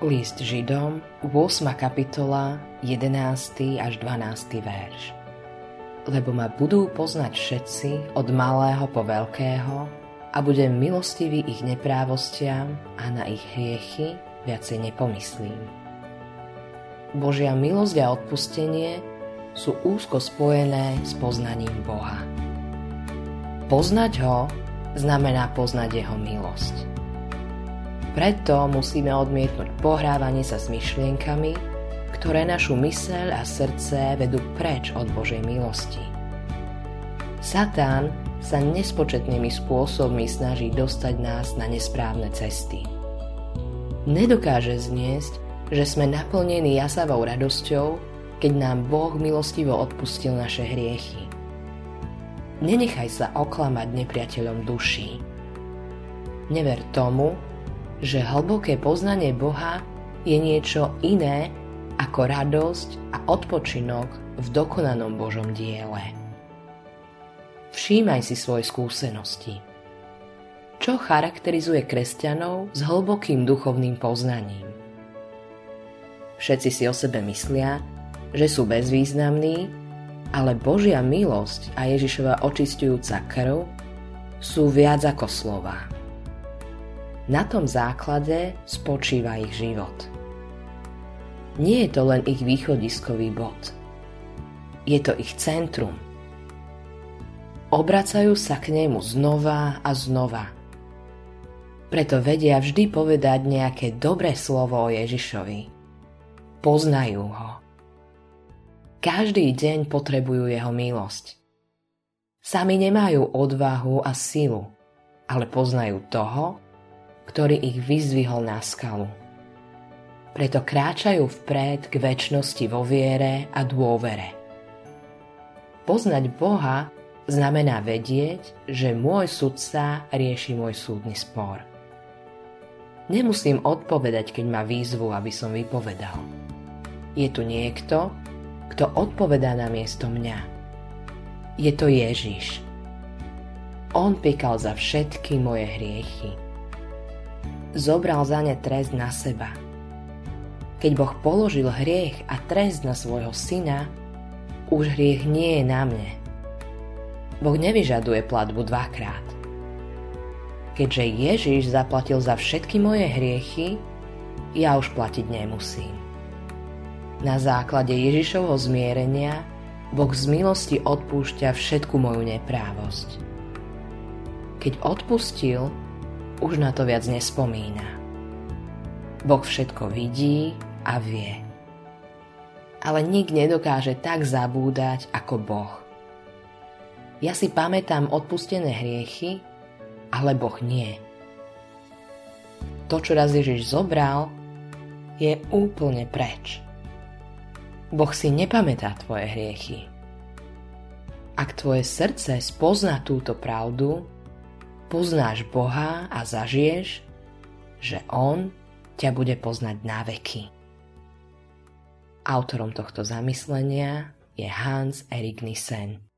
List Židom, 8. kapitola, 11. až 12. verš. Lebo ma budú poznať všetci od malého po veľkého a budem milostivý ich neprávostiam a na ich hriechy viacej nepomyslím. Božia milosť a odpustenie sú úzko spojené s poznaním Boha. Poznať ho znamená poznať jeho milosť. Preto musíme odmietnúť pohrávanie sa s myšlienkami, ktoré našu myseľ a srdce vedú preč od Božej milosti. Satán sa nespočetnými spôsobmi snaží dostať nás na nesprávne cesty. Nedokáže zniesť, že sme naplnení jasavou radosťou, keď nám Boh milostivo odpustil naše hriechy. Nenechaj sa oklamať nepriateľom duší. Never tomu, že hlboké poznanie Boha je niečo iné ako radosť a odpočinok v dokonanom Božom diele. Všímaj si svoje skúsenosti. Čo charakterizuje kresťanov s hlbokým duchovným poznaním? Všetci si o sebe myslia, že sú bezvýznamní, ale Božia milosť a Ježišova očistujúca krv sú viac ako slova. Na tom základe spočíva ich život. Nie je to len ich východiskový bod. Je to ich centrum. Obracajú sa k nemu znova a znova. Preto vedia vždy povedať nejaké dobré slovo o Ježišovi. Poznajú ho. Každý deň potrebujú jeho milosť. Sami nemajú odvahu a silu, ale poznajú toho, ktorý ich vyzdvihol na skalu. Preto kráčajú vpred k väčšnosti vo viere a dôvere. Poznať Boha znamená vedieť, že môj sudca rieši môj súdny spor. Nemusím odpovedať, keď ma výzvu, aby som vypovedal. Je tu niekto, kto odpovedá na miesto mňa. Je to Ježiš. On pikal za všetky moje hriechy zobral za ne trest na seba. Keď Boh položil hriech a trest na svojho syna, už hriech nie je na mne. Boh nevyžaduje platbu dvakrát. Keďže Ježiš zaplatil za všetky moje hriechy, ja už platiť nemusím. Na základe Ježišovho zmierenia Boh z milosti odpúšťa všetku moju neprávosť. Keď odpustil, už na to viac nespomína. Boh všetko vidí a vie. Ale nik nedokáže tak zabúdať ako Boh. Ja si pamätám odpustené hriechy, ale Boh nie. To, čo raz Ježiš zobral, je úplne preč. Boh si nepamätá tvoje hriechy. Ak tvoje srdce spozná túto pravdu, poznáš Boha a zažiješ, že On ťa bude poznať na veky. Autorom tohto zamyslenia je Hans Erik Nissen.